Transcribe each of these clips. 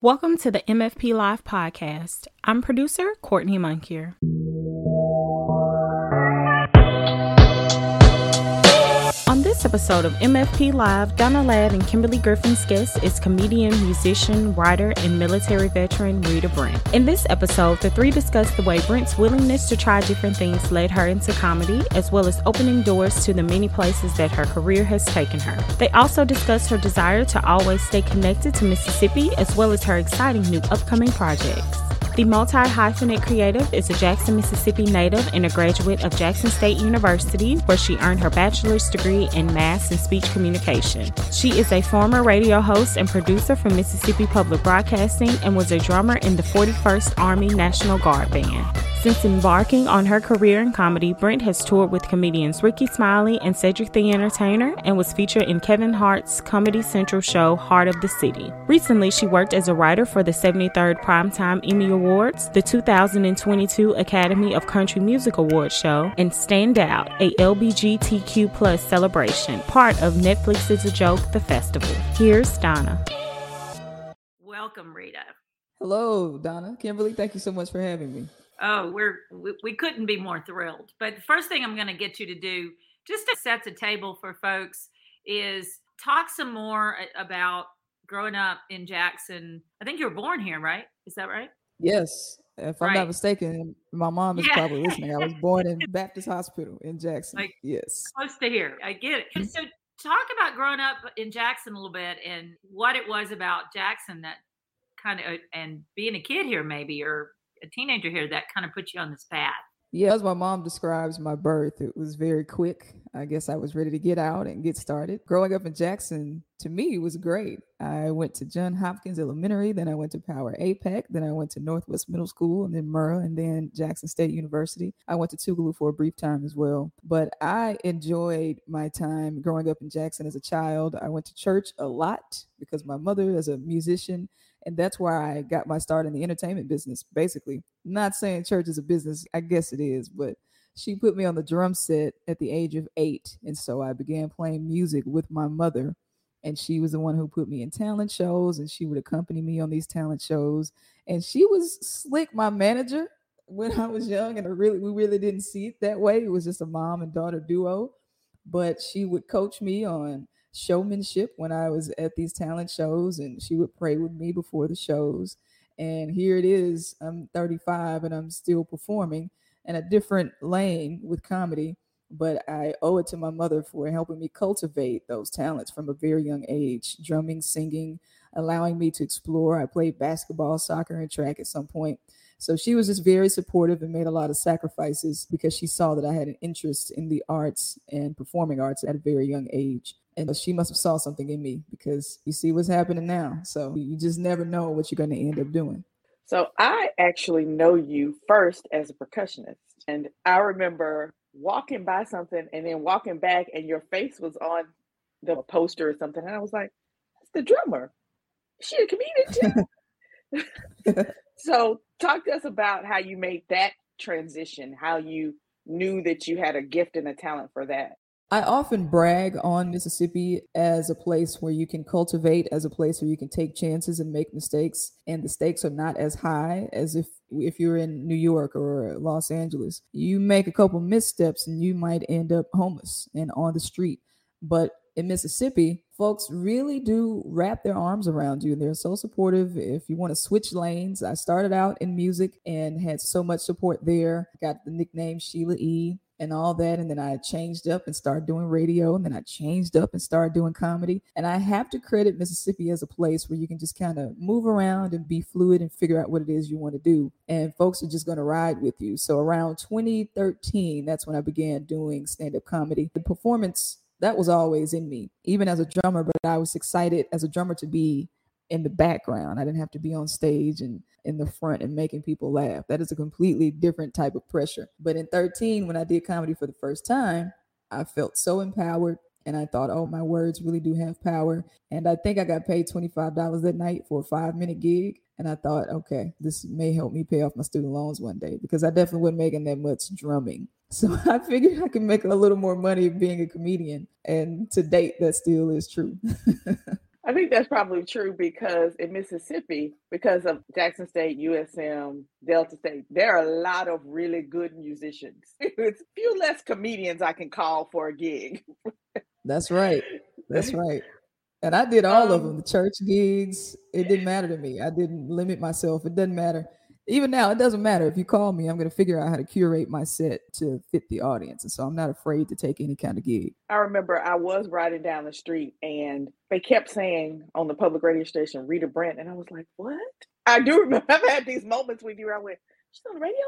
Welcome to the MFP Live podcast. I'm producer Courtney Monkier. This episode of MFP Live, Donna Ladd and Kimberly Griffin's guest is comedian, musician, writer, and military veteran Rita Brent. In this episode, the three discuss the way Brent's willingness to try different things led her into comedy, as well as opening doors to the many places that her career has taken her. They also discuss her desire to always stay connected to Mississippi, as well as her exciting new upcoming projects. The multi hyphenate creative is a Jackson, Mississippi native and a graduate of Jackson State University, where she earned her bachelor's degree in mass and speech communication. She is a former radio host and producer for Mississippi Public Broadcasting and was a drummer in the 41st Army National Guard Band. Since embarking on her career in comedy, Brent has toured with comedians Rickey Smiley and Cedric the Entertainer and was featured in Kevin Hart's Comedy Central show Hart of the City. Recently, she worked as a writer for the 73rd Primetime Emmy Awards, the 2022 Academy of Country Music Awards show, and Stand Out, a LBGTQ plus celebration, part of Netflix is a Joke, the festival. Here's Donna. Welcome, Rita. Hello, Donna. Kimberly, thank you so much for having me. Oh, we're we, we couldn't be more thrilled. But the first thing I'm going to get you to do, just to set the table for folks, is talk some more about growing up in Jackson. I think you were born here, right? Is that right? Yes. If I'm not mistaken, my mom is yeah. probably listening. I was born in Baptist Hospital in Jackson. Like, yes. Close to here. I get it. And so talk about growing up in Jackson a little bit and what it was about Jackson that kind of and being a kid here maybe or a teenager here that kind of put you on this path? Yeah, as my mom describes my birth, it was very quick. I guess I was ready to get out and get started. Growing up in Jackson, to me, was great. I went to John Hopkins Elementary, then I went to Power APAC, then I went to Northwest Middle School, and then Murrah, and then Jackson State University. I went to Tougaloo for a brief time as well. But I enjoyed my time growing up in Jackson as a child. I went to church a lot because my mother, as a musician, and that's where I got my start in the entertainment business, basically. Not saying church is a business, I guess it is, but she put me on the drum set at the age of eight. And so I began playing music with my mother. And she was the one who put me in talent shows, and she would accompany me on these talent shows. And she was slick, my manager, when I was young. And I really, we really didn't see it that way. It was just a mom and daughter duo. But she would coach me on showmanship when I was at these talent shows, and she would pray with me before the shows. And here it is, I'm 35 and I'm still performing in a different lane with comedy, but I owe it to my mother for helping me cultivate those talents from a very young age drumming, singing, allowing me to explore. I played basketball, soccer, and track at some point. So she was just very supportive and made a lot of sacrifices because she saw that I had an interest in the arts and performing arts at a very young age and she must have saw something in me because you see what's happening now. So you just never know what you're going to end up doing. So I actually know you first as a percussionist, and I remember walking by something and then walking back, and your face was on the poster or something, and I was like, "That's the drummer. Is she a comedian too?" so talk to us about how you made that transition, how you knew that you had a gift and a talent for that. I often brag on Mississippi as a place where you can cultivate, as a place where you can take chances and make mistakes, and the stakes are not as high as if if you're in New York or Los Angeles. You make a couple missteps and you might end up homeless and on the street. But in Mississippi, folks really do wrap their arms around you. And they're so supportive. If you want to switch lanes, I started out in music and had so much support there. Got the nickname Sheila E and all that. And then I changed up and started doing radio. And then I changed up and started doing comedy. And I have to credit Mississippi as a place where you can just kind of move around and be fluid and figure out what it is you want to do. And folks are just going to ride with you. So around 2013, that's when I began doing stand up comedy. The performance that was always in me, even as a drummer, but I was excited as a drummer to be in the background. I didn't have to be on stage and in the front and making people laugh. That is a completely different type of pressure. But in 13, when I did comedy for the first time, I felt so empowered and I thought, oh, my words really do have power. And I think I got paid $25 that night for a five minute gig. And I thought, okay, this may help me pay off my student loans one day because I definitely wasn't making that much drumming. So I figured I could make a little more money being a comedian. And to date, that still is true. I think that's probably true because in Mississippi, because of Jackson State, USM, Delta State, there are a lot of really good musicians. it's a few less comedians I can call for a gig. That's right. That's right. And I did all um, of them, the church gigs. It didn't matter to me. I didn't limit myself. It doesn't matter even now, it doesn't matter. If you call me, I'm going to figure out how to curate my set to fit the audience. And so I'm not afraid to take any kind of gig. I remember I was riding down the street and they kept saying on the public radio station, Rita Brent. And I was like, what? I do remember I've had these moments with you where I went, she's on the radio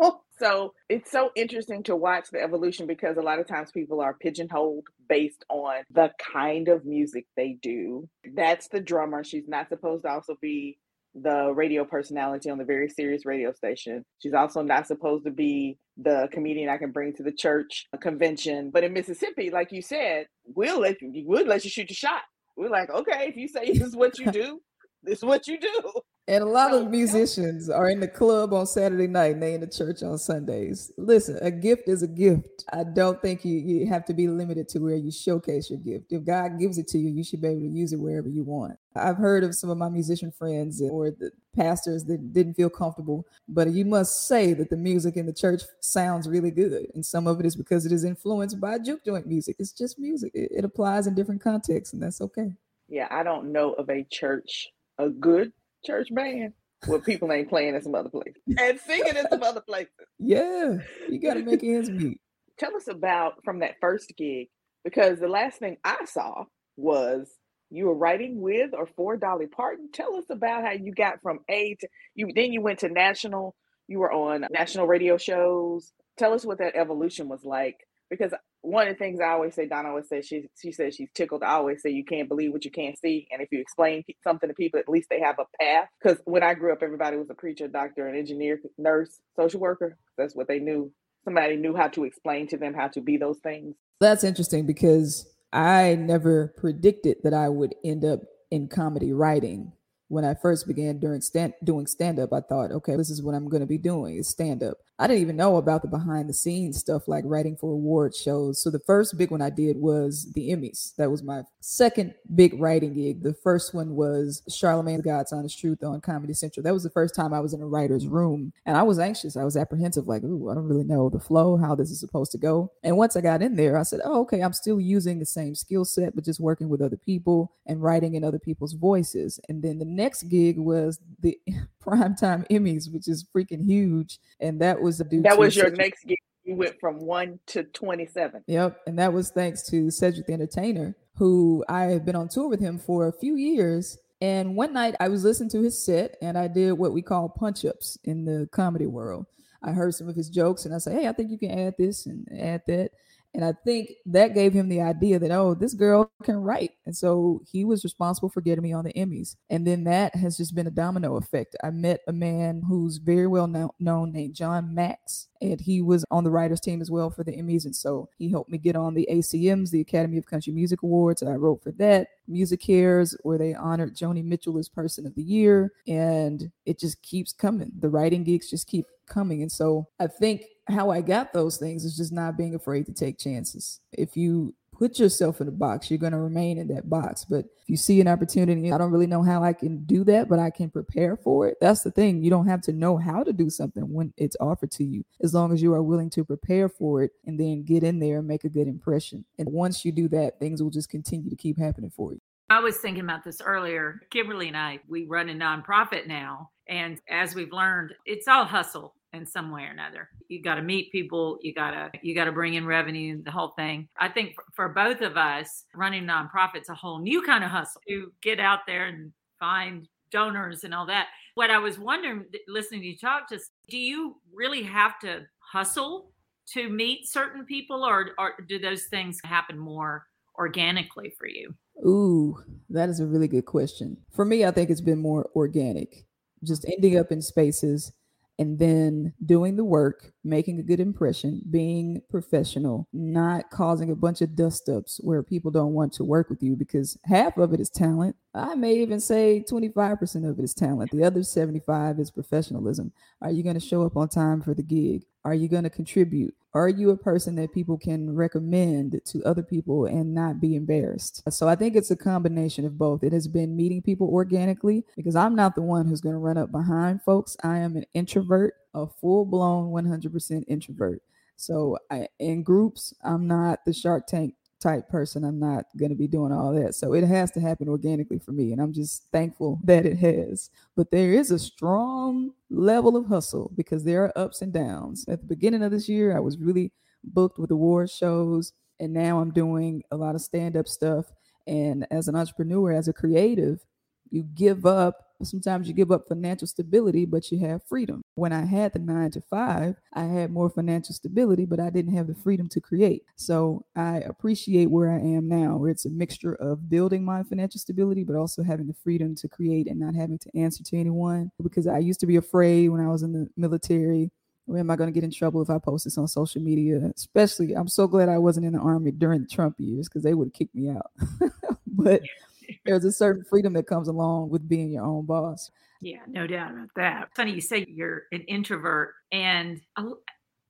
now. so it's so interesting to watch the evolution because a lot of times people are pigeonholed based on the kind of music they do. That's the drummer. She's not supposed to also be the radio personality on the very serious radio station. She's also not supposed to be the comedian I can bring to the church convention. But in Mississippi, like you said, we'll let you we'll let you shoot your shot. We're like, okay, if you say this is what you do, this is what you do. And a lot of oh, musicians are in the club on Saturday night and they in the church on Sundays. Listen, a gift is a gift. I don't think you, you have to be limited to where you showcase your gift. If God gives it to you, you should be able to use it wherever you want. I've heard of some of my musician friends or the pastors that didn't feel comfortable, but you must say that the music in the church sounds really good. And some of it is because it is influenced by juke joint music. It's just music, it, it applies in different contexts, and that's okay. Yeah, I don't know of a church, a good church band where people ain't playing in some other place and singing in some other places. Yeah, you got to make ends meet. Tell us about from that first gig because the last thing I saw was you were writing with or for Dolly Parton. Tell us about how you got from A to you. Then you went to national. You were on national radio shows. Tell us what that evolution was like because one of the things I always say, Donna always says she she says she's tickled. I always say you can't believe what you can't see, and if you explain something to people, at least they have a path. Because when I grew up, everybody was a preacher, doctor, an engineer, nurse, social worker. That's what they knew. Somebody knew how to explain to them how to be those things. That's interesting because I never predicted that I would end up in comedy writing when I first began during stand, doing stand up, I thought, okay, this is what I'm going to be doing is stand up. I didn't even know about the behind the scenes stuff like writing for award shows. So the first big one I did was the Emmys. That was my second big writing gig. The first one was Charlamagne God's Honest Truth on Comedy Central. That was the first time I was in a writer's room. And I was anxious. I was apprehensive, like, ooh, I don't really know the flow, how this is supposed to go. And once I got in there, I said, oh, okay, I'm still using the same skill set, but just working with other people and writing in other people's voices. And then the next gig was the primetime Emmys, which is freaking huge. And that was due that was your Cedric. next gig. You went from one to 27. Yep. And that was thanks to Cedric the Entertainer, who I have been on tour with him for a few years. And one night I was listening to his set and I did what we call punch ups in the comedy world. I heard some of his jokes and I said, Hey, I think you can add this and add that. And I think that gave him the idea that, oh, this girl can write. And so he was responsible for getting me on the Emmys. And then that has just been a domino effect. I met a man who's very well known named Jon Macks, and he was on the writers team as well for the Emmys. And so he helped me get on the ACMs, the Academy of Country Music Awards. I wrote for that. MusiCares, where they honored Joni Mitchell as Person of the Year. And it just keeps coming. The writing gigs just keep coming. And so I think how I got those things is just not being afraid to take chances. If you put yourself in a box, you're going to remain in that box. But if you see an opportunity, I don't really know how I can do that, but I can prepare for it. That's the thing. You don't have to know how to do something when it's offered to you, as long as you are willing to prepare for it and then get in there and make a good impression. And once you do that, things will just continue to keep happening for you. I was thinking about this earlier. Kimberly and I, we run a nonprofit now. And as we've learned, it's all hustle in some way or another. You got to meet people, you got to you got to bring in revenue, the whole thing. I think for, both of us, running nonprofits a whole new kind of hustle to get out there and find donors and all that. What I was wondering listening to you talk just do you really have to hustle to meet certain people or or do those things happen more organically for you? Ooh, that is a really good question. For me, I think it's been more organic. Just ending up in spaces and then doing the work, making a good impression, being professional, not causing a bunch of dust ups where people don't want to work with you because half of it is talent I may even say 25% of it is talent. The other 75 is professionalism. Are you going to show up on time for the gig? Are you going to contribute? Are you a person that people can recommend to other people and not be embarrassed? So I think it's a combination of both. It has been meeting people organically because I'm not the one who's going to run up behind folks. I am an introvert, a full blown 100% introvert. So I, in groups, I'm not the Shark Tank type person. I'm not going to be doing all that. So it has to happen organically for me. And I'm just thankful that it has. But there is a strong level of hustle because there are ups and downs. At the beginning of this year, I was really booked with award shows. And now I'm doing a lot of stand up stuff. And as an entrepreneur, as a creative, you give up sometimes you give up financial stability but you have freedom. When i had the 9 to 5 i had more financial stability but i didn't have the freedom to create. So i appreciate where i am now. Where it's a mixture of building my financial stability but also having the freedom to create and not having to answer to anyone. Because i used to be afraid when i was in the military where am I going to get in trouble if I post this on social media? Especially, I'm so glad I wasn't in the army during the Trump years because they would have kicked me out. but there's a certain freedom that comes along with being your own boss. Yeah, no doubt about that. Funny you say you're an introvert, and a,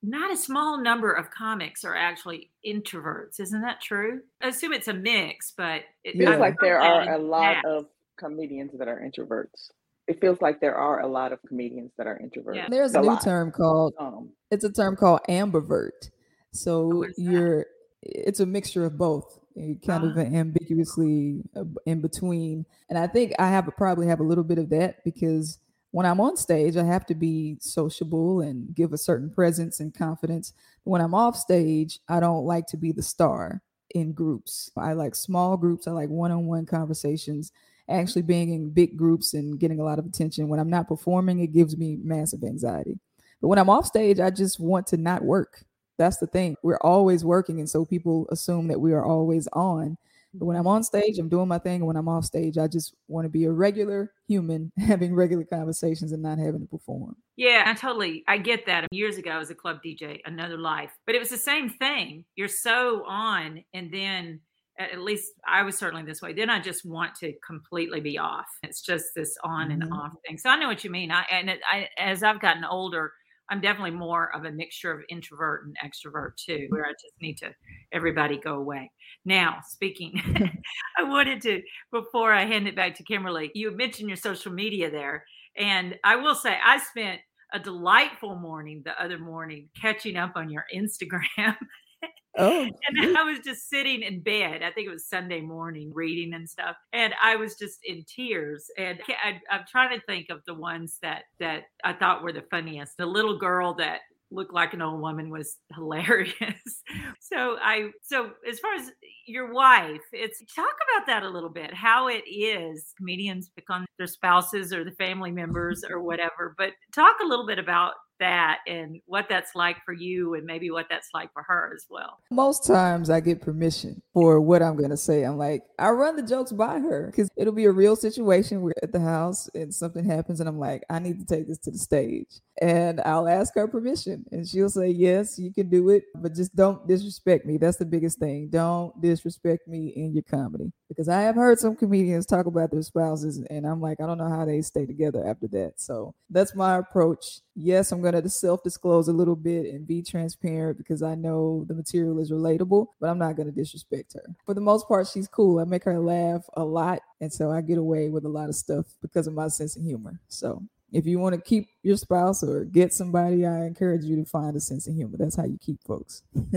not a small number of comics are actually introverts. Isn't that true? I assume it's a mix, but it feels like there are a lot that. of comedians that are introverts. It feels like there are a lot of comedians that are introverts. Yeah. There's a, a new lot. term called um, it's a term called ambivert. So you're it's a mixture of both kind of uh-huh. ambiguously uh, in between. And I think I have probably have a little bit of that because when I'm on stage, I have to be sociable and give a certain presence and confidence. When I'm off stage, I don't like to be the star in groups. I like small groups. I like one-on-one conversations. Actually, being in big groups and getting a lot of attention. When I'm not performing, it gives me massive anxiety. But when I'm off stage, I just want to not work. That's the thing. We're always working. And so people assume that we are always on. But when I'm on stage, I'm doing my thing. And when I'm off stage, I just want to be a regular human having regular conversations and not having to perform. Yeah, I totally I get that. Years ago I was a club DJ, another life. But it was the same thing. You're so on and then at least I was certainly this way. Then I just want to completely be off. It's just this on mm-hmm. and off thing. So I know what you mean. I and it, I, as I've gotten older, I'm definitely more of a mixture of introvert and extrovert too, where I just need to everybody go away. Now, speaking, I wanted to before I hand it back to Kimberly, you mentioned your social media there, and I will say I spent a delightful morning the other morning catching up on your Instagram. Oh, and I was just sitting in bed. I think it was Sunday morning, reading and stuff, and I was just in tears. And I, I'm trying to think of the ones that that I thought were the funniest. The little girl that looked like an old woman was hilarious. so I so as far as your wife, it's talk about that a little bit. How it is comedians pick on their spouses or the family members or whatever. But talk a little bit about that and what that's like for you and maybe what that's like for her as well. Most times I get permission for what I'm going to say. I'm like, I run the jokes by her because it'll be a real situation. We're at the house and something happens, and I'm like, I need to take this to the stage. And I'll ask her permission, and she'll say, Yes, you can do it, but just don't disrespect me. That's the biggest thing. Don't disrespect me in your comedy because I have heard some comedians talk about their spouses, and I'm like, I don't know how they stay together after that. So that's my approach. Yes, I'm going to self disclose a little bit and be transparent because I know the material is relatable, but I'm not going to disrespect her. For the most part, she's cool. I make her laugh a lot. And so I get away with a lot of stuff because of my sense of humor. So if you want to keep your spouse or get somebody, I encourage you to find a sense of humor. That's how you keep folks.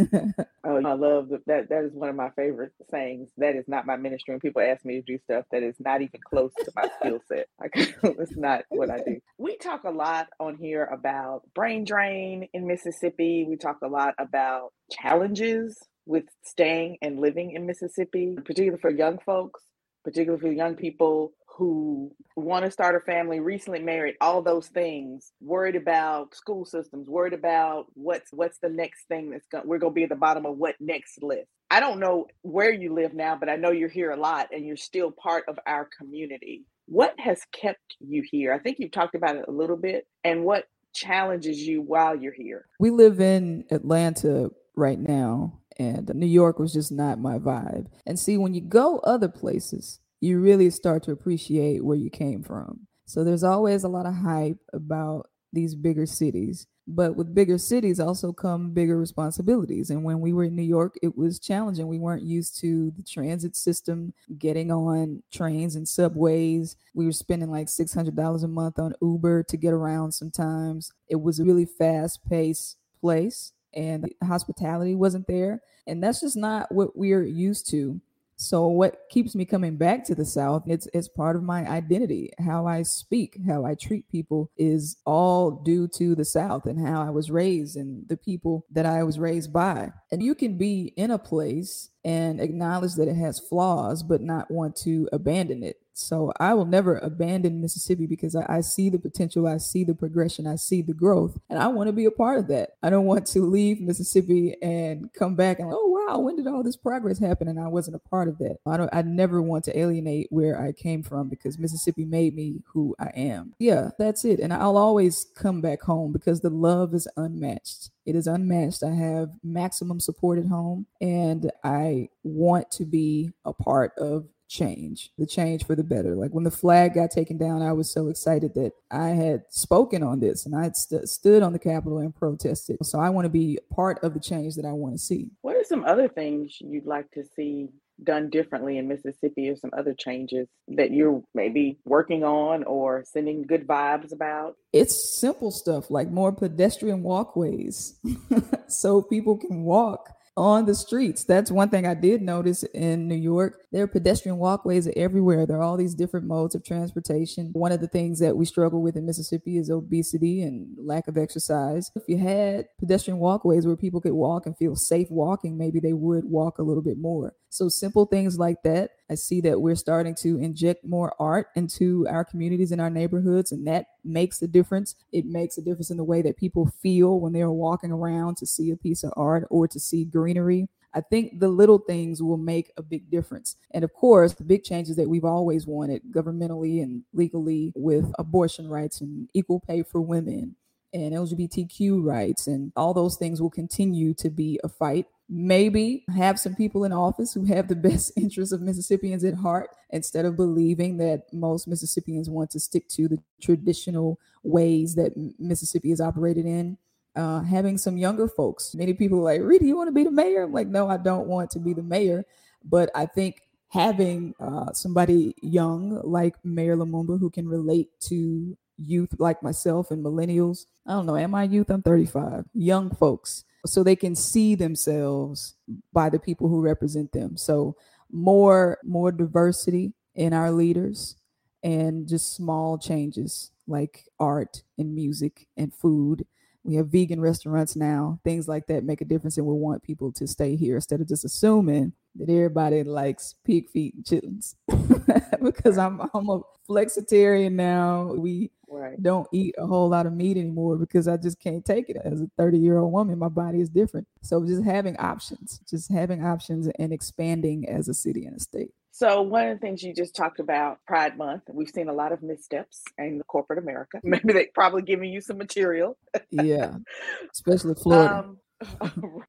oh, I love that. That is one of my favorite sayings. That is not my ministry. When people ask me to do stuff that is not even close to my skill set, like, it's not what I do. We talk a lot on here about brain drain in Mississippi. We talk a lot about challenges with staying and living in Mississippi, particularly for young folks, particularly for young people who want to start a family, recently married, all those things, worried about school systems, worried about what's what's the next thing that's going we're going to be at the bottom of what next list. I don't know where you live now, but I know you're here a lot and you're still part of our community. What has kept you here? I think you've talked about it a little bit and what challenges you while you're here. We live in Atlanta right now and New York was just not my vibe. And see when you go other places, you really start to appreciate where you came from. So there's always a lot of hype about these bigger cities. But with bigger cities also come bigger responsibilities. And when we were in New York, it was challenging. We weren't used to the transit system, getting on trains and subways. We were spending like $600 a month on Uber to get around sometimes. It was a really fast paced place and hospitality wasn't there. And that's just not what we're used to. So what keeps me coming back to the South, it's it's part of my identity. How I speak, how I treat people is all due to the South and how I was raised and the people that I was raised by. And you can be in a place and acknowledge that it has flaws, but not want to abandon it. So I will never abandon Mississippi because I, I, see the potential, I see the progression, I see the growth, and I want to be a part of that. I don't want to leave Mississippi and come back and oh wow, when did all this progress happen? And I wasn't a part of that. I don't. I never want to alienate where I came from because Mississippi made me who I am. Yeah, that's it. And I'll always come back home because the love is unmatched. It is unmatched. I have maximum support at home, and I want to be a part of change, the change for the better. Like when the flag got taken down, I was so excited that I had spoken on this and I had st- stood on the Capitol and protested. So I want to be part of the change that I want to see. What are some other things you'd like to see done differently in Mississippi or some other changes that you're maybe working on or sending good vibes about? It's simple stuff like more pedestrian walkways so people can walk on the streets. That's one thing I did notice in New York. There are pedestrian walkways everywhere. There are all these different modes of transportation. One of the things that we struggle with in Mississippi is obesity and lack of exercise. If you had pedestrian walkways where people could walk and feel safe walking, maybe they would walk a little bit more. So simple things like that. I see that we're starting to inject more art into our communities and our neighborhoods, and that makes a difference. It makes a difference in the way that people feel when they're walking around to see a piece of art or to see greenery. I think the little things will make a big difference. And of course, the big changes that we've always wanted governmentally and legally with abortion rights and equal pay for women and LGBTQ rights and all those things will continue to be a fight maybe have some people in office who have the best interests of Mississippians at heart instead of believing that most Mississippians want to stick to the traditional ways that Mississippi is operated in. Uh, having some younger folks, many people are like, Rita, you want to be the mayor? I'm like, no, I don't want to be the mayor. But I think having uh, somebody young like Mayor Lumumba who can relate to youth like myself and millennials. I don't know, am I youth? I'm 35. Young folks so they can see themselves by the people who represent them. So more more diversity in our leaders and just small changes like art and music and food. We have vegan restaurants now. Things like that make a difference and we want people to stay here instead of just assuming that everybody likes pig feet and chitlins. because I'm I'm a flexitarian now. We right. don't eat a whole lot of meat anymore because I just can't take it. As a 30 year old woman, my body is different. So just having options, just having options and expanding as a city and a state. So one of the things you just talked about, Pride Month, we've seen a lot of missteps in corporate America. Maybe they probably giving you some material. yeah, especially Florida. Um,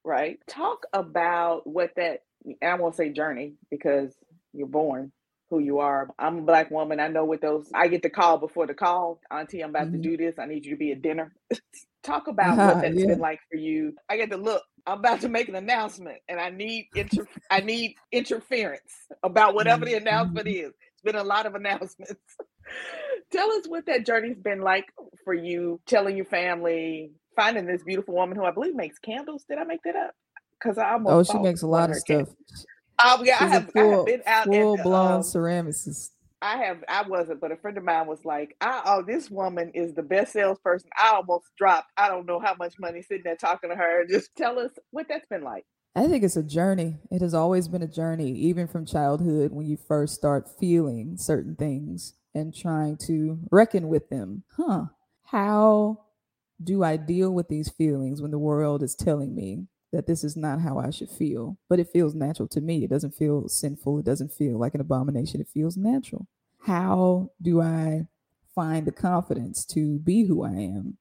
right. Talk about what that I won't say journey because you're born who you are. I'm a black woman. I know what those I get the call before the call. Auntie, I'm about mm-hmm. to do this. I need you to be at dinner. Talk about uh-huh, what that's yeah. been like for you. I get to look. I'm about to make an announcement, and I need inter- I need interference about whatever the announcement mm-hmm. is. It's been a lot of announcements. Tell us what that journey's been like for you. Telling your family, finding this beautiful woman who I believe makes candles. Did I make that up? Because I almost oh, she makes a lot of stuff. Oh yeah, I have, full, I have been out full blown um, ceramicist. I have I wasn't, but a friend of mine was like, I, "Oh, this woman is the best salesperson." I almost dropped. I don't know how much money sitting there talking to her. Just tell us what that's been like. I think it's a journey. It has always been a journey, even from childhood when you first start feeling certain things and trying to reckon with them. Huh? How do I deal with these feelings when the world is telling me that this is not how I should feel, but it feels natural to me. It doesn't feel sinful. It doesn't feel like an abomination. It feels natural. How do I find the confidence to be who I am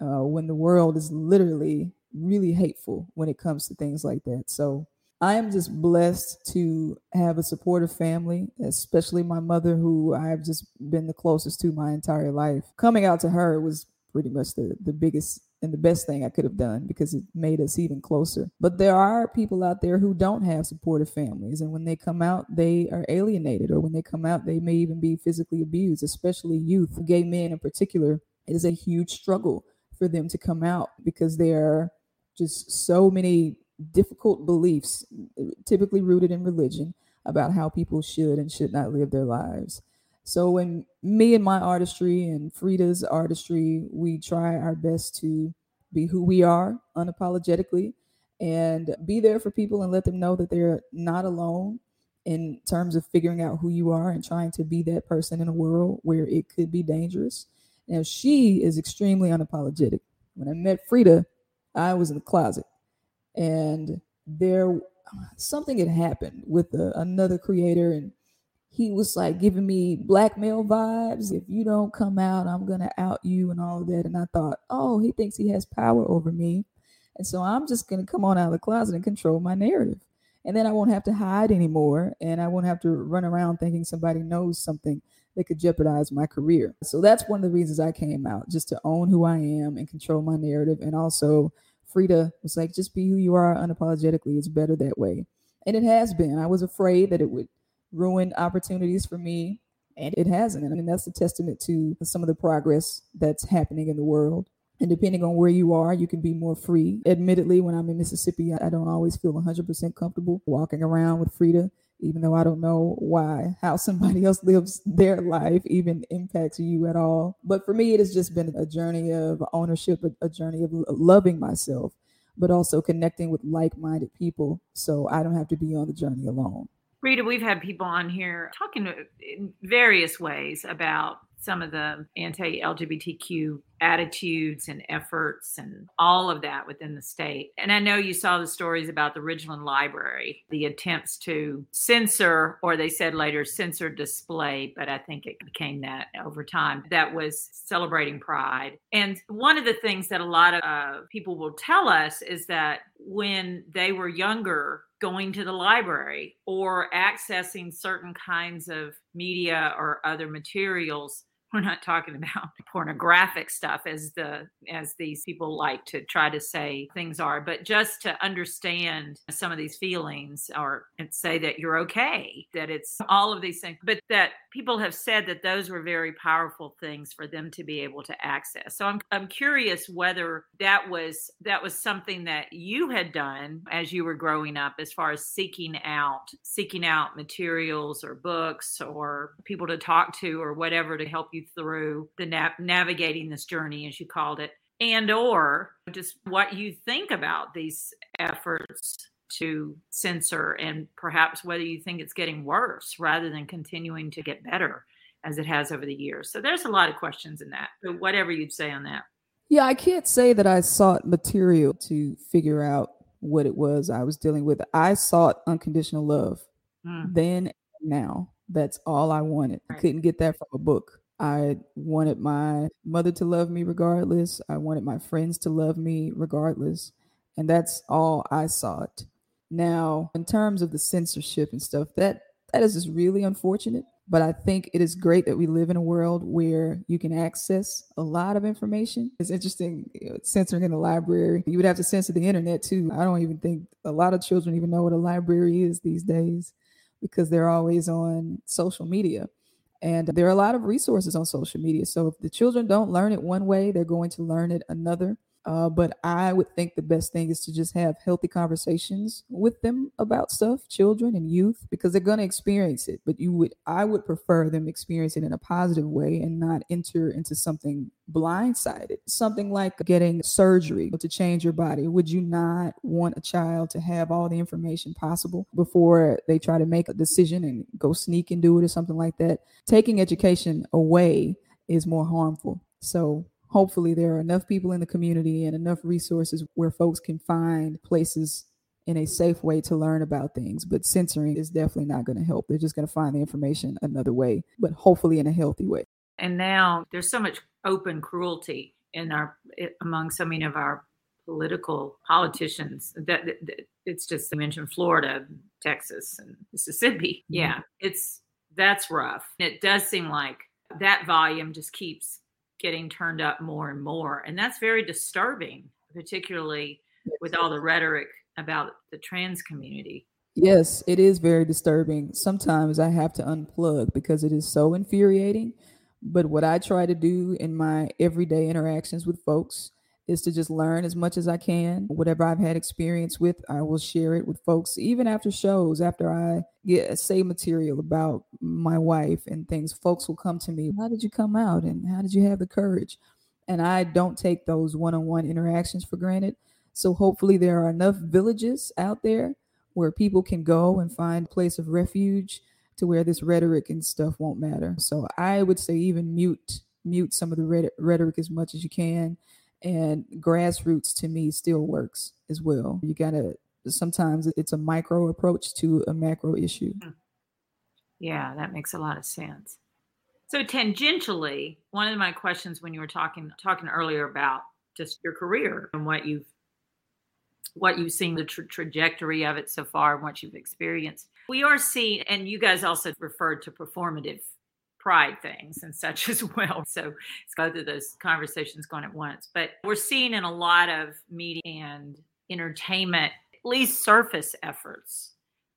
uh, when the world is literally really hateful when it comes to things like that? So I am just blessed to have a supportive family, especially my mother, who I've just been the closest to my entire life. Coming out to her was pretty much the, the biggest and the best thing I could have done because it made us even closer. But there are people out there who don't have supportive families. And when they come out, they are alienated, or when they come out, they may even be physically abused, especially youth. Gay men in particular, it is a huge struggle for them to come out because there are just so many difficult beliefs, typically rooted in religion, about how people should and should not live their lives. So when me and my artistry and Frida's artistry, we try our best to be who we are unapologetically and be there for people and let them know that they're not alone in terms of figuring out who you are and trying to be that person in a world where it could be dangerous. Now she is extremely unapologetic. When I met Frida, I was in the closet and there something had happened with another creator and he was like giving me blackmail vibes if you don't come out i'm gonna out you and all of that and i thought oh he thinks he has power over me and so i'm just gonna come on out of the closet and control my narrative and then i won't have to hide anymore and i won't have to run around thinking somebody knows something that could jeopardize my career so that's one of the reasons i came out just to own who i am and control my narrative and also Frida was like, just be who you are unapologetically. It's better that way. And it has been. I was afraid that it would ruin opportunities for me, and it hasn't. I mean, that's a testament to some of the progress that's happening in the world. And depending on where you are, you can be more free. Admittedly, when I'm in Mississippi, I don't always feel 100% comfortable walking around with Frida even though I don't know why, how somebody else lives their life even impacts you at all. But for me, it has just been a journey of ownership, a, journey of loving myself, but also connecting with like minded people so I don't have to be on the journey alone. Rita, we've had people on here talking in various ways about some of the anti LGBTQ attitudes and efforts and all of that within the state. And I know you saw the stories about the Ridgeland Library, the attempts to censor, or they said later, censor display, but I think it became that over time, that was celebrating pride. And one of the things that a lot of uh, people will tell us is that when they were younger, going to the library or accessing certain kinds of media or other materials we're not talking about pornographic stuff as the as these people like to try to say things are but just to understand some of these feelings or and say that you're okay that it's all of these things but that people have said that those were very powerful things for them to be able to access. So i'm i'm curious whether that was that was something that you had done as you were growing up as far as seeking out seeking out materials or books or people to talk to or whatever to help you you through the nav- navigating this journey, as you called it, and or just what you think about these efforts to censor and perhaps whether you think it's getting worse rather than continuing to get better as it has over the years. So there's a lot of questions in that. So whatever you'd say on that. Yeah, I can't say that I sought material to figure out what it was I was dealing with. I sought unconditional love mm. then now. That's all I wanted. Right. I couldn't get that from a book. I wanted my mother to love me regardless. I wanted my friends to love me regardless. And that's all I sought. Now, in terms of the censorship and stuff, that that is just really unfortunate. But I think it is great that we live in a world where you can access a lot of information. It's interesting you know, censoring in the library. You would have to censor the internet too. I don't even think a lot of children even know what a library is these days because they're always on social media. And there are a lot of resources on social media. So if the children don't learn it one way, they're going to learn it another. Uh, but I would think the best thing is to just have healthy conversations with them about stuff, children and youth, because they're going to experience it. But you would, I would prefer them experience it in a positive way and not enter into something blindsided. Something like getting surgery to change your body. Would you not want a child to have all the information possible before they try to make a decision and go sneak and do it or something like that? Taking education away is more harmful. So hopefully there are enough people in the community and enough resources where folks can find places in a safe way to learn about things. But censoring is definitely not going to help. They're just going to find the information another way, but hopefully in a healthy way. And now there's so much open cruelty in our among so many of our political politicians that, that it's just you mentioned Florida, Texas, and Mississippi. Mm-hmm. Yeah, it's that's rough. It does seem like that volume just keeps getting turned up more and more, and that's very disturbing, particularly with all the rhetoric about the trans community. Yes, it is very disturbing. Sometimes I have to unplug because it is so infuriating. But what I try to do in my everyday interactions with folks is to just learn as much as I can. Whatever I've had experience with, I will share it with folks, even after shows, after I get say material about my wife and things. Folks will come to me, How did you come out? And how did you have the courage? And I don't take those one on one interactions for granted. So hopefully, there are enough villages out there where people can go and find a place of refuge to where this rhetoric and stuff won't matter. So I would say even mute mute some of the rhetoric as much as you can and grassroots to me still works as well. You got to sometimes it's a micro approach to a macro issue. Hmm. Yeah, that makes a lot of sense. So tangentially, one of my questions when you were talking talking earlier about just your career and what you've what you've seen the tra- trajectory of it so far and what you've experienced. We are seeing, and you guys also referred to performative pride things and such as well. So it's both of those conversations going at once. But we're seeing in a lot of media and entertainment, at least surface efforts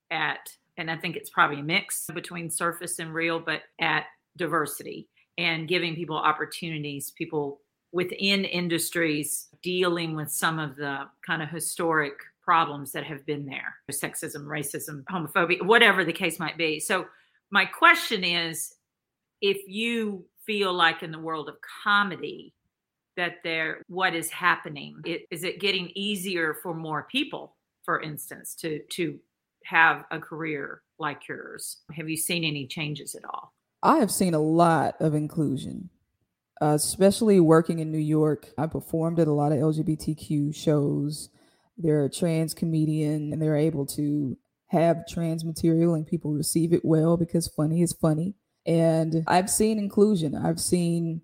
at, and I think it's probably a mix between surface and real, but at diversity and giving people opportunities, people within industries dealing with some of the kind of historic problems that have been there sexism, racism, homophobia, whatever the case might be. So, my question is if you feel like in the world of comedy, that there what is happening it, is it getting easier for more people for instance to to have a career like yours have you seen any changes at all i have seen a lot of inclusion uh, especially working in New York. I performed at a lot of LGBTQ shows. They're a trans comedian and they're able to have trans material and people receive it well because funny is funny. And I've seen inclusion. I've seen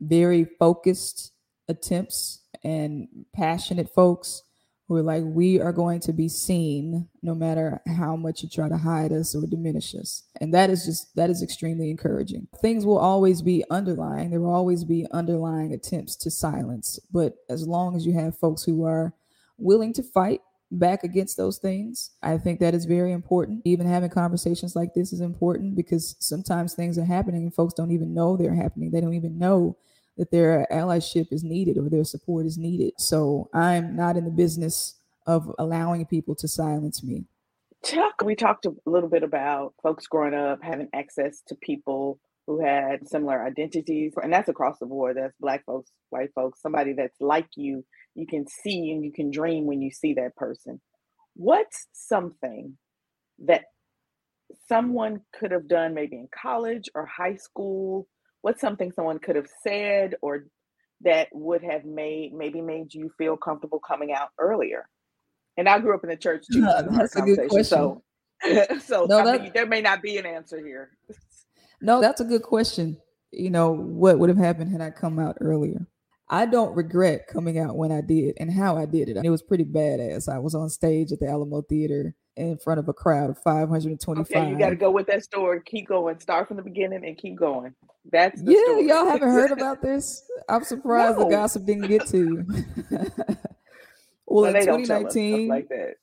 very focused attempts and passionate folks who are like, we are going to be seen no matter how much you try to hide us or diminish us. And that is just, that is extremely encouraging. Things will always be underlying, there will always be underlying attempts to silence. But as long as you have folks who are willing to fight back against those things, I think that is very important. Even having conversations like this is important because sometimes things are happening and folks don't even know they're happening. They don't even know that their allyship is needed or their support is needed. So I'm not in the business of allowing people to silence me. Chuck, we talked a little bit about folks growing up having access to people who had similar identities, and that's across the board. That's Black folks, white folks, somebody that's like you, you can see and you can dream when you see that person. What's something that someone could have done maybe in college or high school what's something someone could have said or that would have made maybe made you feel comfortable coming out earlier? And I grew up in the church too. That's a good question. So, so no, I mean, there may not be an answer here. no, that's a good question. You know, what would have happened had I come out earlier? I don't regret coming out when I did and how I did it. It was pretty badass. I was on stage at the Alamo Theater in front of a crowd of 525. Okay, you got to go with that story. Keep going. Start from the beginning and keep going. That's yeah. Story. Y'all haven't heard about this. I'm surprised no. the gossip didn't get to you. well, in 2019, like that.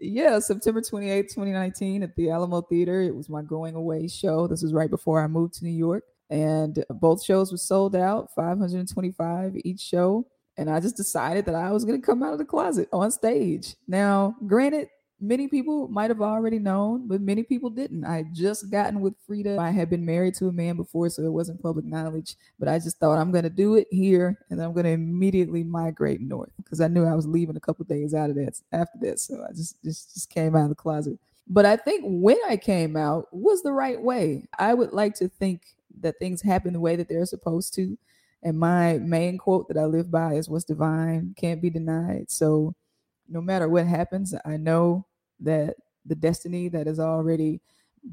yeah, September 28, 2019, at the Alamo Theater. It was my going away show. This was right before I moved to New York, and both shows were sold out, 525 each show. And I just decided that I was going to come out of the closet on stage. Now, granted, many people might have already known, but many people didn't. I just gotten with Frida. I had been married to a man before, so it wasn't public knowledge. But I just thought I'm going to do it here, and I'm going to immediately migrate north because I knew I was leaving a couple days out of that after that. So I just just just came out of the closet. But I think when I came out was the right way. I would like to think that things happen the way that they're supposed to. And my main quote that I live by is what's divine can't be denied. So no matter what happens, I know that the destiny that has already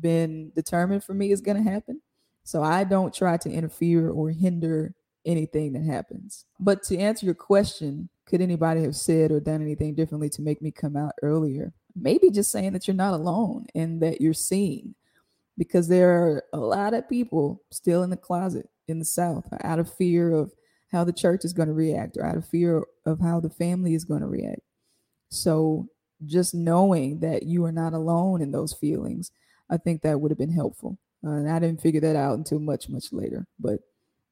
been determined for me is going to happen. So I don't try to interfere or hinder anything that happens. But to answer your question, could anybody have said or done anything differently to make me come out earlier? Maybe just saying that you're not alone and that you're seen because there are a lot of people still in the closet in the South out of fear of how the church is going to react or out of fear of how the family is going to react. So just knowing that you are not alone in those feelings, I think that would have been helpful. Uh, and I didn't figure that out until much, much later. But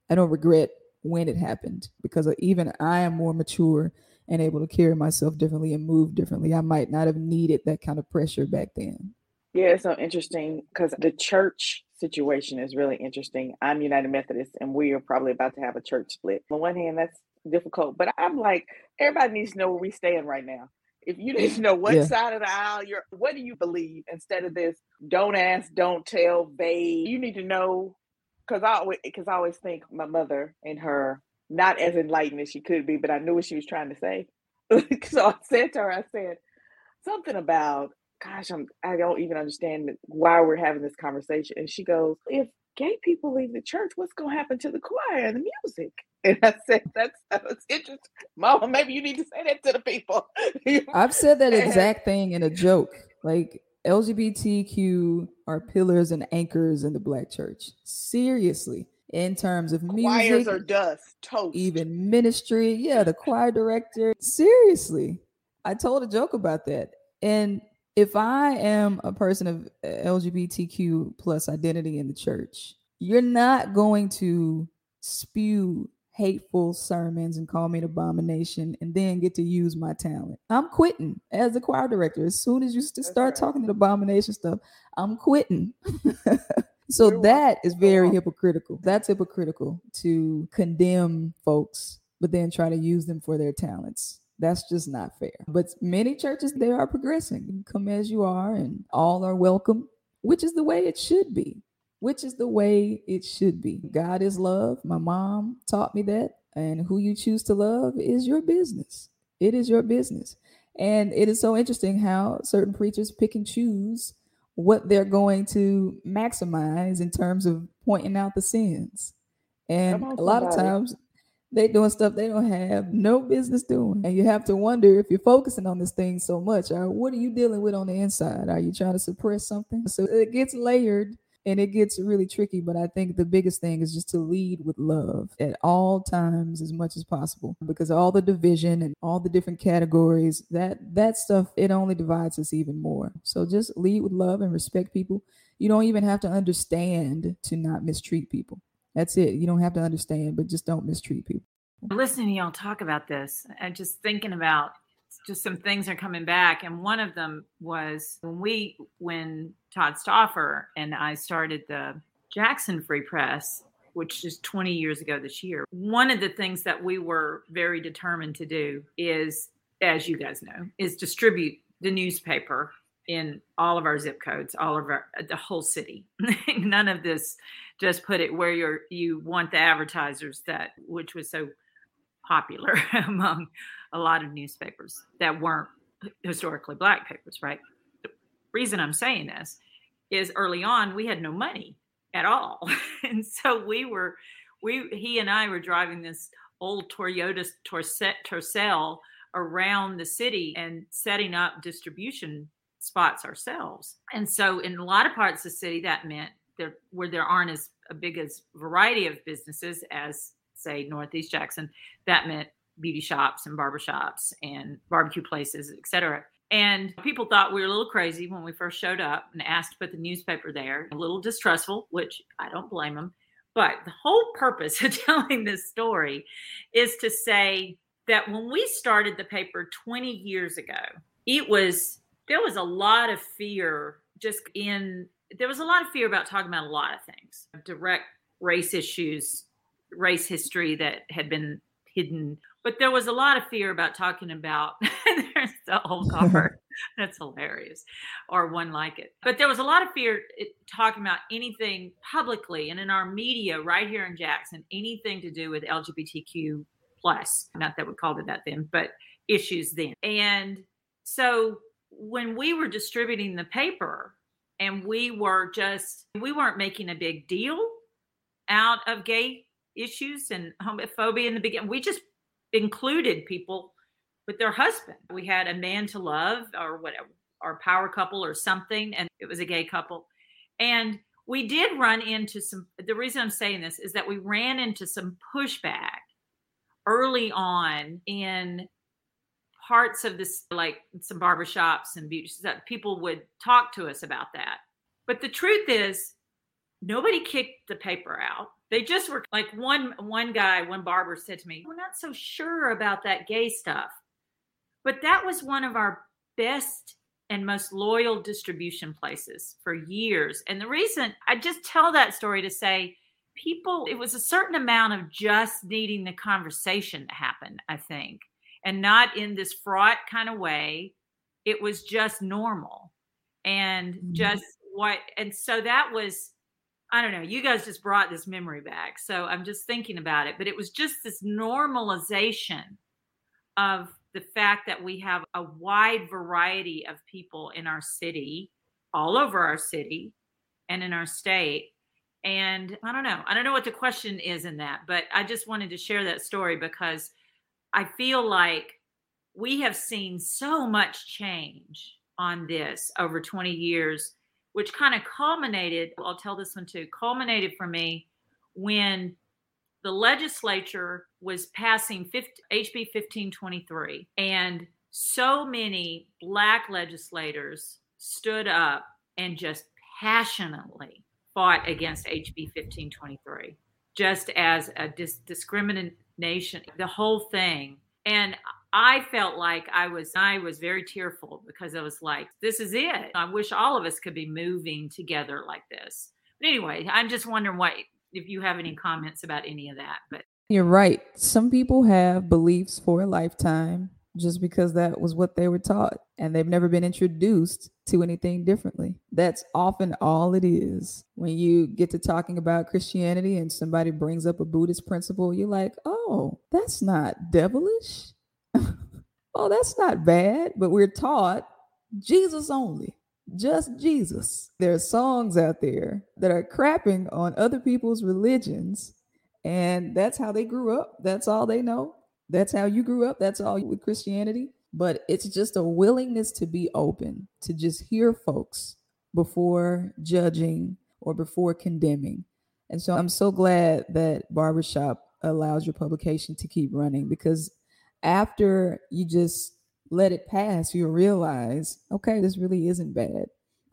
I don't regret when it happened because even I am more mature and able to carry myself differently and move differently. I might not have needed that kind of pressure back then. Yeah, it's so interesting because the church situation is really interesting. I'm United Methodist, and we are probably about to have a church split. On one hand, that's difficult, but I'm like, everybody needs to know where we stand right now. If you need to know what yeah. side of the aisle you're, what do you believe instead of this? Don't ask, don't tell, vague. You need to know because I always because I always think my mother and her not as enlightened as she could be, but I knew what she was trying to say. so I said to her, I said something about, gosh, I'm I don't even understand why we're having this conversation. And she goes, if gay people leave the church, what's gonna happen to the choir and the music? And I said, that's that's interesting. Mama, maybe you need to say that to the people. I've said that exact thing in a joke. Like LGBTQ are pillars and anchors in the black church. Seriously, in terms of music, choirs are dust, toast. even ministry. Yeah, the choir director. Seriously, I told a joke about that. And if I am a person of LGBTQ plus identity in the church, you're not going to spew hateful sermons and call me an abomination and then get to use my talent. I'm quitting as a choir director. As soon as you start right. talking to the abomination stuff, I'm quitting. so You're that is very hypocritical. That's hypocritical to condemn folks, but then try to use them for their talents. That's just not fair. But many churches, they are progressing. Come as you are, and all are welcome, which is the way it should be which is the way it should be. God is love. My mom taught me that. And who you choose to love is your business. It is your business. And it is so interesting how certain preachers pick and choose what they're going to maximize in terms of pointing out the sins. And a lot of times they doing stuff they don't have no business doing. And you have to wonder if you're focusing on this thing so much, or what are you dealing with on the inside? Are you trying to suppress something? So it gets layered and it gets really tricky but i think the biggest thing is just to lead with love at all times as much as possible because all the division and all the different categories that that stuff it only divides us even more so just lead with love and respect people you don't even have to understand to not mistreat people that's it you don't have to understand but just don't mistreat people listening to y'all talk about this and just thinking about just some things are coming back. And one of them was when we, when Todd Stauffer and I started the Jackson Free Press, which is 20 years ago this year. One of the things that we were very determined to do is, as you guys know, is distribute the newspaper in all of our zip codes, all of our uh, the whole city. None of this just put it where you're you want the advertisers that which was so popular among a lot of newspapers that weren't historically black papers, right? The reason I'm saying this is early on we had no money at all. and so we were we he and I were driving this old Toyota Torset Tercel around the city and setting up distribution spots ourselves. And so in a lot of parts of the city that meant there where there aren't as a big as variety of businesses as say Northeast Jackson, that meant beauty shops and barbershops and barbecue places, etc. And people thought we were a little crazy when we first showed up and asked to put the newspaper there, a little distrustful, which I don't blame them. But the whole purpose of telling this story is to say that when we started the paper 20 years ago, it was there was a lot of fear just in there was a lot of fear about talking about a lot of things, direct race issues, race history that had been hidden. But there was a lot of fear about talking about there's the old car. That's hilarious. Or one like it. But there was a lot of fear talking about anything publicly and in our media right here in Jackson, anything to do with LGBTQ plus. Not that we called it that then, but issues then. And so when we were distributing the paper and we were just we weren't making a big deal out of gay issues and homophobia in the beginning. We just included people with their husband. We had a man to love or whatever, our power couple or something, and it was a gay couple. And we did run into some, the reason I'm saying this is that we ran into some pushback early on in parts of this, like some barbershops and beauty that people would talk to us about that. But the truth is, nobody kicked the paper out. They just were like one one guy, one barber said to me, "We're not so sure about that gay stuff." But that was one of our best and most loyal distribution places for years. And the reason I just tell that story to say people it was a certain amount of just needing the conversation to happen, I think, and not in this fraught kind of way. It was just normal and mm-hmm. just what and so that was I don't know, you guys just brought this memory back. So I'm just thinking about it, but it was just this normalization of the fact that we have a wide variety of people in our city, all over our city and in our state. And I don't know, I don't know what the question is in that, but I just wanted to share that story because I feel like we have seen so much change on this over 20 years, which kind of culminated, I'll tell this one too, culminated for me when the legislature was passing 50, HB 1523, and so many Black legislators stood up and just passionately fought against HB 1523, just as a dis- discrimination, the whole thing. And I felt like I was I was very tearful because I was like, this is it. I wish all of us could be moving together like this. But anyway, I'm just wondering what if you have any comments about any of that. But you're right. Some people have beliefs for a lifetime just because that was what they were taught and they've never been introduced to anything differently. That's often all it is. When you get to talking about Christianity and somebody brings up a Buddhist principle, you're like, oh, that's not devilish. oh, that's not bad. But we're taught Jesus only just Jesus. There are songs out there that are crapping on other people's religions, and that's how they grew up. That's all they know. That's how you grew up. That's all with Christianity. But it's just a willingness to be open, to just hear folks before judging or before condemning. And so I'm so glad that Barbershop allows your publication to keep running because after you just let it pass, you'll realize, okay, this really isn't bad.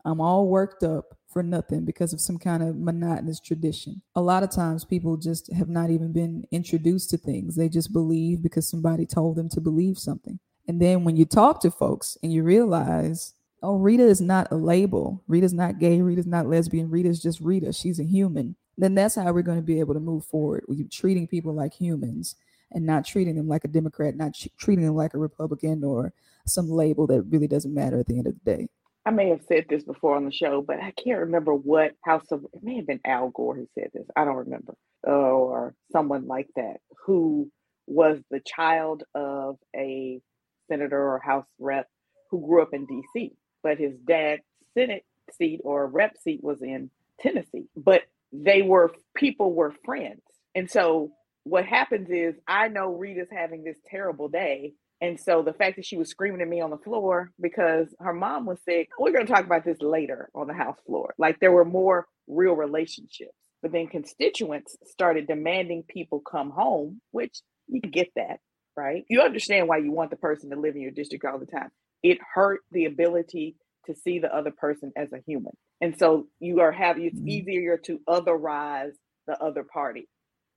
I'm all worked up for nothing because of some kind of monotonous tradition. A lot of times people just have not even been introduced to things. They just believe because somebody told them to believe something. And then when you talk to folks and you realize, oh, Rita is not a label. Rita's not gay. Rita's not lesbian. Rita's just Rita. She's a human. Then that's how we're going to be able to move forward with treating people like humans and not treating them like a Democrat, not treating them like a Republican or some label that really doesn't matter at the end of the day. I may have said this before on the show, but I can't remember what House of it may have been Al Gore who said this. I don't remember, or someone like that who was the child of a senator or House rep who grew up in D.C., but his dad's Senate seat or rep seat was in Tennessee. But they were people were friends, and so what happens is I know Rita's having this terrible day. And so the fact that she was screaming at me on the floor because her mom was sick, we're going to talk about this later on the house floor. Like there were more real relationships. But then constituents started demanding people come home, which you get that, right? You understand why you want the person to live in your district all the time. It hurt the ability to see the other person as a human. And so you are having it's mm-hmm. easier to otherize the other party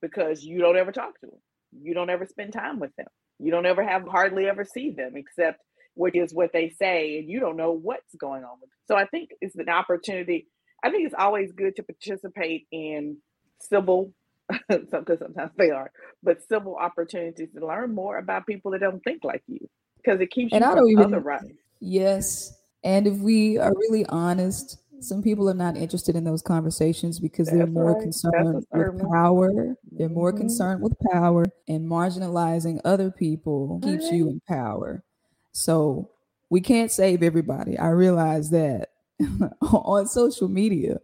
because you don't ever talk to them. You don't ever spend time with them. You don't ever have hardly ever see them except what is what they say, and you don't know what's going on. So I think it's an opportunity. I think it's always good to participate in civil, because sometimes they are, but civil opportunities to learn more about people that don't think like you, because it keeps and you I don't even, right. Yes, and if we are really honest, some people are not interested in those conversations because That's they're more right. concerned with power. They're more mm-hmm. concerned with power and marginalizing other people keeps right. you in power. So we can't save everybody. I realize that on social media,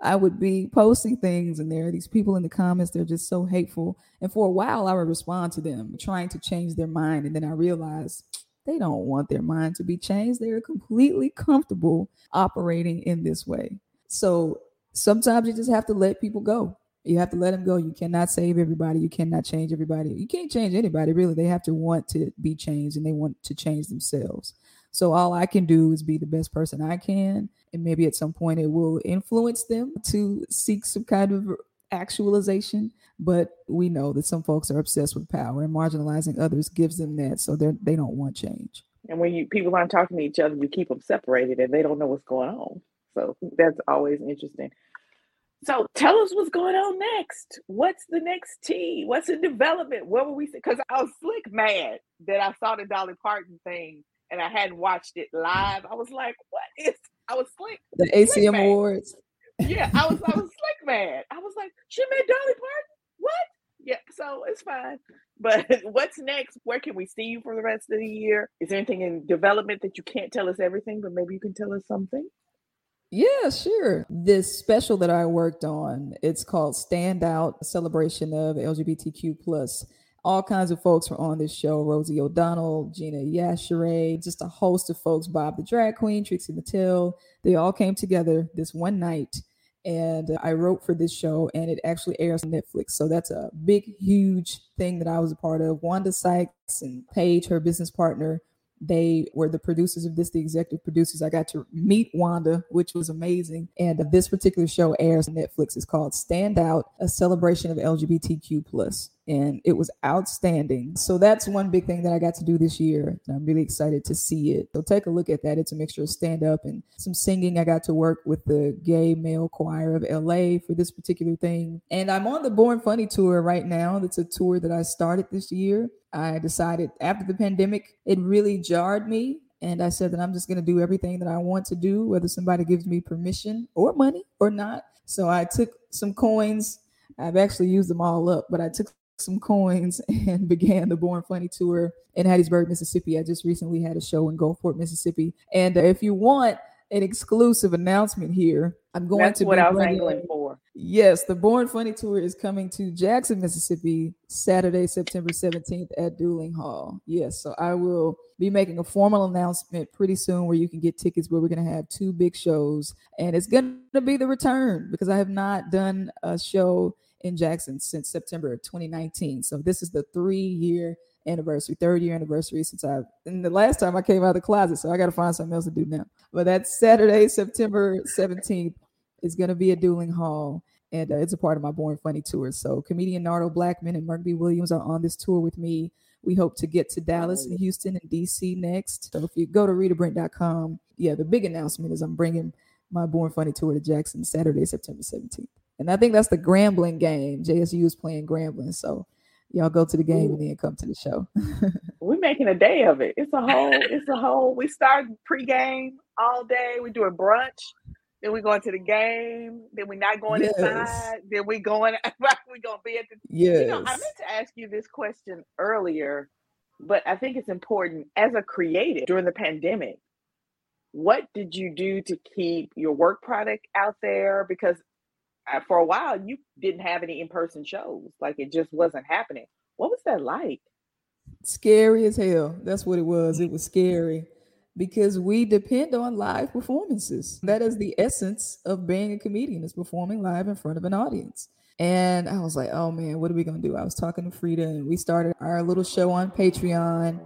I would be posting things, and there are these people in the comments, they're just so hateful. And for a while, I would respond to them, trying to change their mind. And then I realized they don't want their mind to be changed. They're completely comfortable operating in this way. So sometimes you just have to let people go. You have to let them go. You cannot save everybody. You cannot change everybody. You can't change anybody, really. They have to want to be changed and they want to change themselves. So all I can do is be the best person I can. And maybe at some point it will influence them to seek some kind of actualization. But we know that some folks are obsessed with power and marginalizing others gives them that. So they they don't want change. And when you people aren't talking to each other, you keep them separated and they don't know what's going on. So that's always interesting. So tell us what's going on next. What's the next T? What's in development? What were we? see? Because I was slick mad that I saw the Dolly Parton thing and I hadn't watched it live. I was like, "What is?" I was slick. The ACM. Awards. Yeah, I was. I was slick mad. I was like, "She met Dolly Parton? What?" Yeah, so it's fine. But what's next? Where can we see you for the rest of the year? Is there anything in development that you can't tell us everything, but maybe you can tell us something? Yeah, sure. This special that I worked on, it's called Stand Out, celebration of LGBTQ plus. All kinds of folks were on this show. Rosie O'Donnell, Gina Yashere, just a host of folks, Bob the drag queen, Trixie Mattel. They all came together this one night and I wrote for this show and it actually airs on Netflix. So that's a big, huge thing that I was a part of. Wanda Sykes and Paige, her business partner, they were the producers of this, the executive producers. I got to meet Wanda, which was amazing. And this particular show airs on Netflix. It's called Stand Out, a celebration of LGBTQ plus and it was outstanding. So that's one big thing that I got to do this year. I'm really excited to see it. So take a look at that. It's a mixture of stand up and some singing. I got to work with the gay male choir of LA for this particular thing. And I'm on the Born Funny tour right now. That's a tour that I started this year. I decided after the pandemic, it really jarred me. And I said that I'm just going to do everything that I want to do, whether somebody gives me permission or money or not. So I took some coins I've actually used them all up, but I took some coins and began the Born Funny tour in Hattiesburg, Mississippi. I just recently had a show in Gulfport, Mississippi. And uh, if you want an exclusive announcement here, I'm going That's to what I was angling for. Yes, the Born Funny tour is coming to Jackson, Mississippi, Saturday, September 17th at Duling Hall. Yes, so I will be making a formal announcement pretty soon where you can get tickets where we're going to have two big shows and it's going to be the return because I have not done a show in Jackson since September of 2019. So this is the three year anniversary, third year anniversary since I and the last time I came out of the closet. So I got to find something else to do now. But that's Saturday, September 17th. is going to be a Duling Hall. And uh, it's a part of my Born Funny tour. So comedian Nardo Blackman and B. Williams are on this tour with me. We hope to get to Dallas and Houston and DC next. So if you go to ritabrent.com, yeah, the big announcement is I'm bringing my Born Funny tour to Jackson Saturday, September 17th. And I think that's the Grambling game. JSU is playing Grambling. So y'all go to the game and then come to the show. We're making a day of it. It's a whole, it's a whole, we start pregame all day. We're doing brunch. Then we going to the game. Then we're not going yes. inside. Then we're going, we're gonna be at the Yes. You know, I meant to ask you this question earlier, but I think it's important as a creative during the pandemic. What did you do to keep your work product out there? Because for a while you didn't have any in-person shows like it just wasn't happening. What was that like? Scary as hell. That's what it was. It was scary because we depend on live performances. That is the essence of being a comedian is performing live in front of an audience. And i was like oh man what are we going to do? I was talking to frida and we started our little show on patreon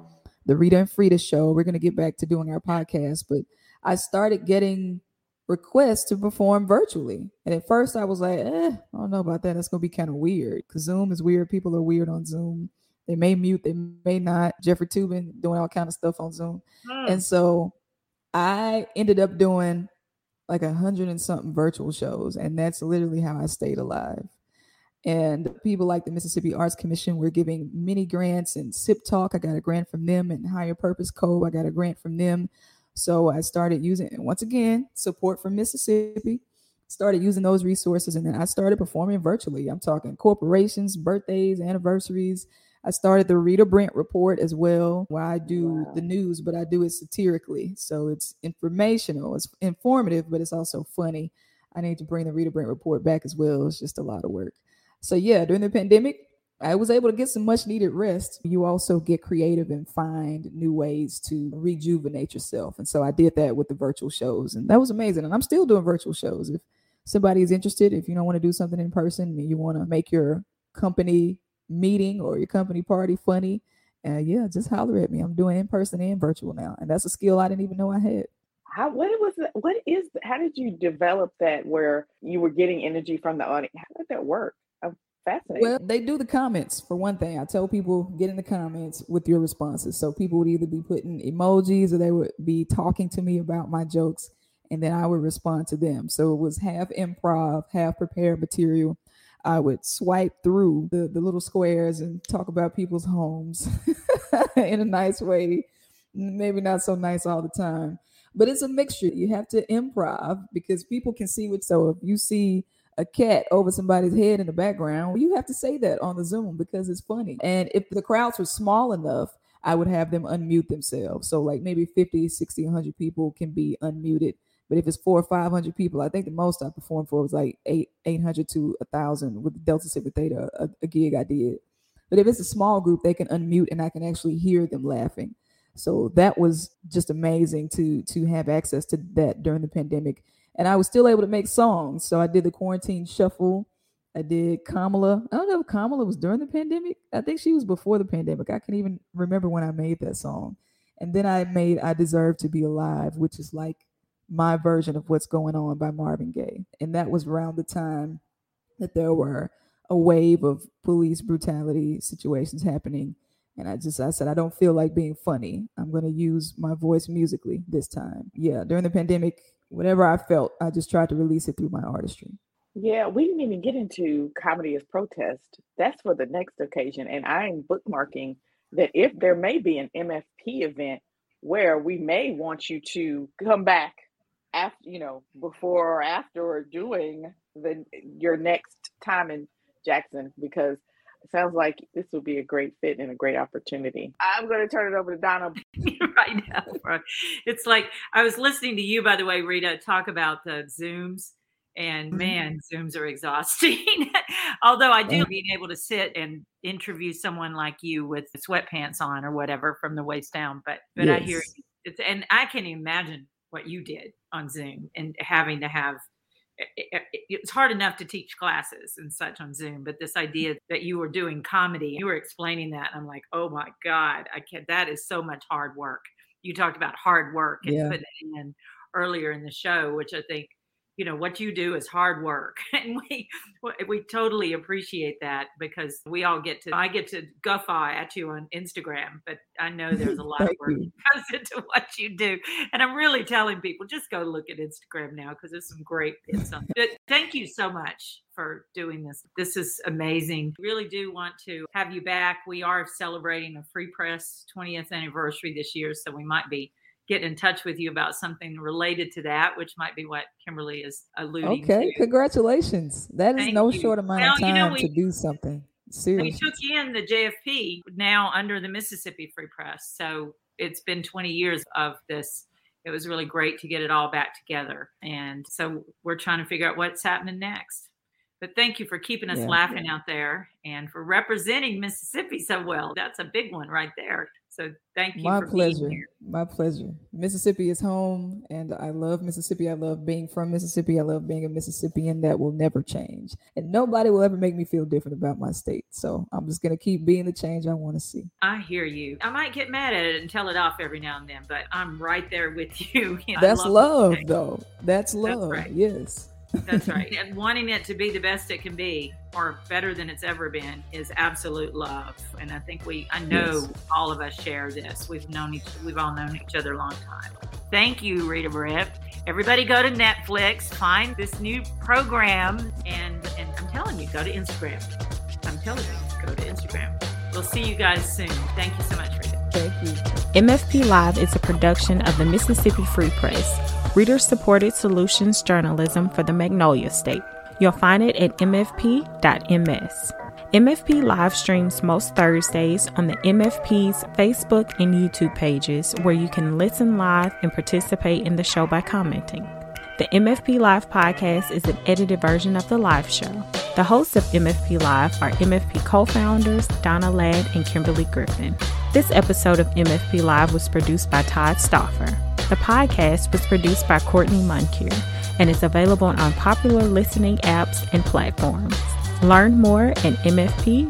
the rita and frida show. We're going to get back to doing our podcast but i started getting requests to perform virtually. And at first I was like, eh, I don't know about that. That's gonna be kind of weird because Zoom is weird. People are weird on Zoom. They may mute, they may not. Jeffrey Toobin doing all kind of stuff on Zoom. Mm. And so I ended up doing like a hundred and something virtual shows. And that's literally how I stayed alive. And people like the Mississippi Arts Commission were giving many grants and SIP Talk. I got a grant from them and Higher Purpose Co. I got a grant from them so I started using, and once again, support from Mississippi, started using those resources. And then I started performing virtually. I'm talking corporations, birthdays, anniversaries. I started the Rita Brent report as well, where I do wow. the news, but I do it satirically. So it's informational, it's informative, but it's also funny. I need to bring the Rita Brent report back as well. It's just a lot of work. So yeah, during the pandemic, I was able to get some much needed rest. You also get creative and find new ways to rejuvenate yourself. And so I did that with the virtual shows, and that was amazing. And I'm still doing virtual shows. If somebody is interested, if you don't want to do something in person and you want to make your company meeting or your company party funny, uh, yeah, just holler at me. I'm doing in person and virtual now, and that's a skill I didn't even know I had. How what was it? What is? How did you develop that? Where you were getting energy from the audience? How did that work? Fascinating. Well, they do the comments for one thing. I tell people get in the comments with your responses. So people would either be putting emojis or they would be talking to me about my jokes, and then I would respond to them. So it was half improv, half prepared material. I would swipe through the, the little squares and talk about people's homes in a nice way. Maybe not so nice all the time, but it's a mixture. You have to improv because people can see what. So if you see a cat over somebody's head in the background, you have to say that on the Zoom because it's funny. And if the crowds were small enough, I would have them unmute themselves. So like maybe 50, 60, 100 people can be unmuted. But if it's four or 500 people, I think the most I performed for was like eight, 800 to a thousand with Delta Sigma Theta, a, a gig I did. But if it's a small group, they can unmute and I can actually hear them laughing. So that was just amazing to to have access to that during the pandemic and I was still able to make songs. So I did the quarantine shuffle. I did Kamala. I don't know if Kamala was during the pandemic. I think she was before the pandemic. I can't even remember when I made that song. And then I made I Deserve to Be Alive, which is like my version of What's Going On by Marvin Gaye. And that was around the time that there were a wave of police brutality situations happening. And I just I said I don't feel like being funny. I'm going to use my voice musically this time. Yeah, during the pandemic, whatever I felt, I just tried to release it through my artistry. Yeah, we didn't even get into comedy as protest. That's for the next occasion. And I'm bookmarking that if there may be an MFP event where we may want you to come back after, you know, before or after doing the your next time in Jackson because sounds like this would be a great fit and a great opportunity. I'm going to turn it over to Donna. right now, it's like I was listening to you, by the way, Rita, talk about the Zooms. And mm-hmm. man, Zooms are exhausting. Although I do being able to sit and interview someone like you with sweatpants on or whatever from the waist down. But but yes. I hear it's and I can imagine what you did on Zoom and having to have Eh, eh, eh, it's hard enough to teach classes and such on Zoom, but this mm-hmm. idea that you were doing comedy, you were explaining that. I'm like, oh my God, I can't, that is so much hard work. You talked about hard work and yeah. putting it in earlier in the show, which I think you know what you do is hard work. And we we totally appreciate that because we all get to i get to guffaw at you on instagram but i know there's a lot of work that goes into what you do. And i'm really telling people just go look at instagram now because there's some great bits on it thank you so much for doing this. This is amazing. Really do want to have you back. We are celebrating the free press 20th anniversary this year so we might be get in touch with you about something related to that, which might be what Kimberly is alluding to okay, to. congratulations. That is Thank no you. short amount well, of time you know, we, to do something. Seriously. We took in the JFP now under the Mississippi Free Press. So it's been 20 years of this. It was really great to get it all back together. And so we're trying to figure out what's happening next. But thank you for keeping us yeah. laughing out there and for representing Mississippi so well. That's a big one right there. So thank you. My pleasure. My pleasure. Mississippi is home, and I love Mississippi. I love being from Mississippi. I love being a Mississippian. That will never change, and nobody will ever make me feel different about my state. So I'm just gonna keep being the change I want to see. I hear you. I might get mad at it and tell it off every now and then, but I'm right there with you. you know, That's love, though. That's love. That's right. Yes. That's right. And wanting it to be the best it can be or better than it's ever been is absolute love. And I think we, I know yes. all of us share this. We've known each, we've all known each other a long time. Thank you, Rita Brent. Everybody go to Netflix, find this new program, and, and I'm telling you, go to Instagram. I'm telling you, go to Instagram. We'll see you guys soon. Thank you so much, Rita. Thank you. MFP Live is a production of the Mississippi Free Press reader supported solutions journalism for the Magnolia State. You'll find it at mfp.ms. MFP live streams most Thursdays on the MFP's Facebook and YouTube pages where you can listen live and participate in the show by commenting. The MFP Live podcast is an edited version of the live show. The hosts of MFP Live are MFP co founders Donna Ladd and Kimberly Griffin. This episode of MFP Live was produced by Todd Stauffer. The podcast was produced by Courtney Munkier and is available on popular listening apps and platforms. Learn more at mfp.ms/live.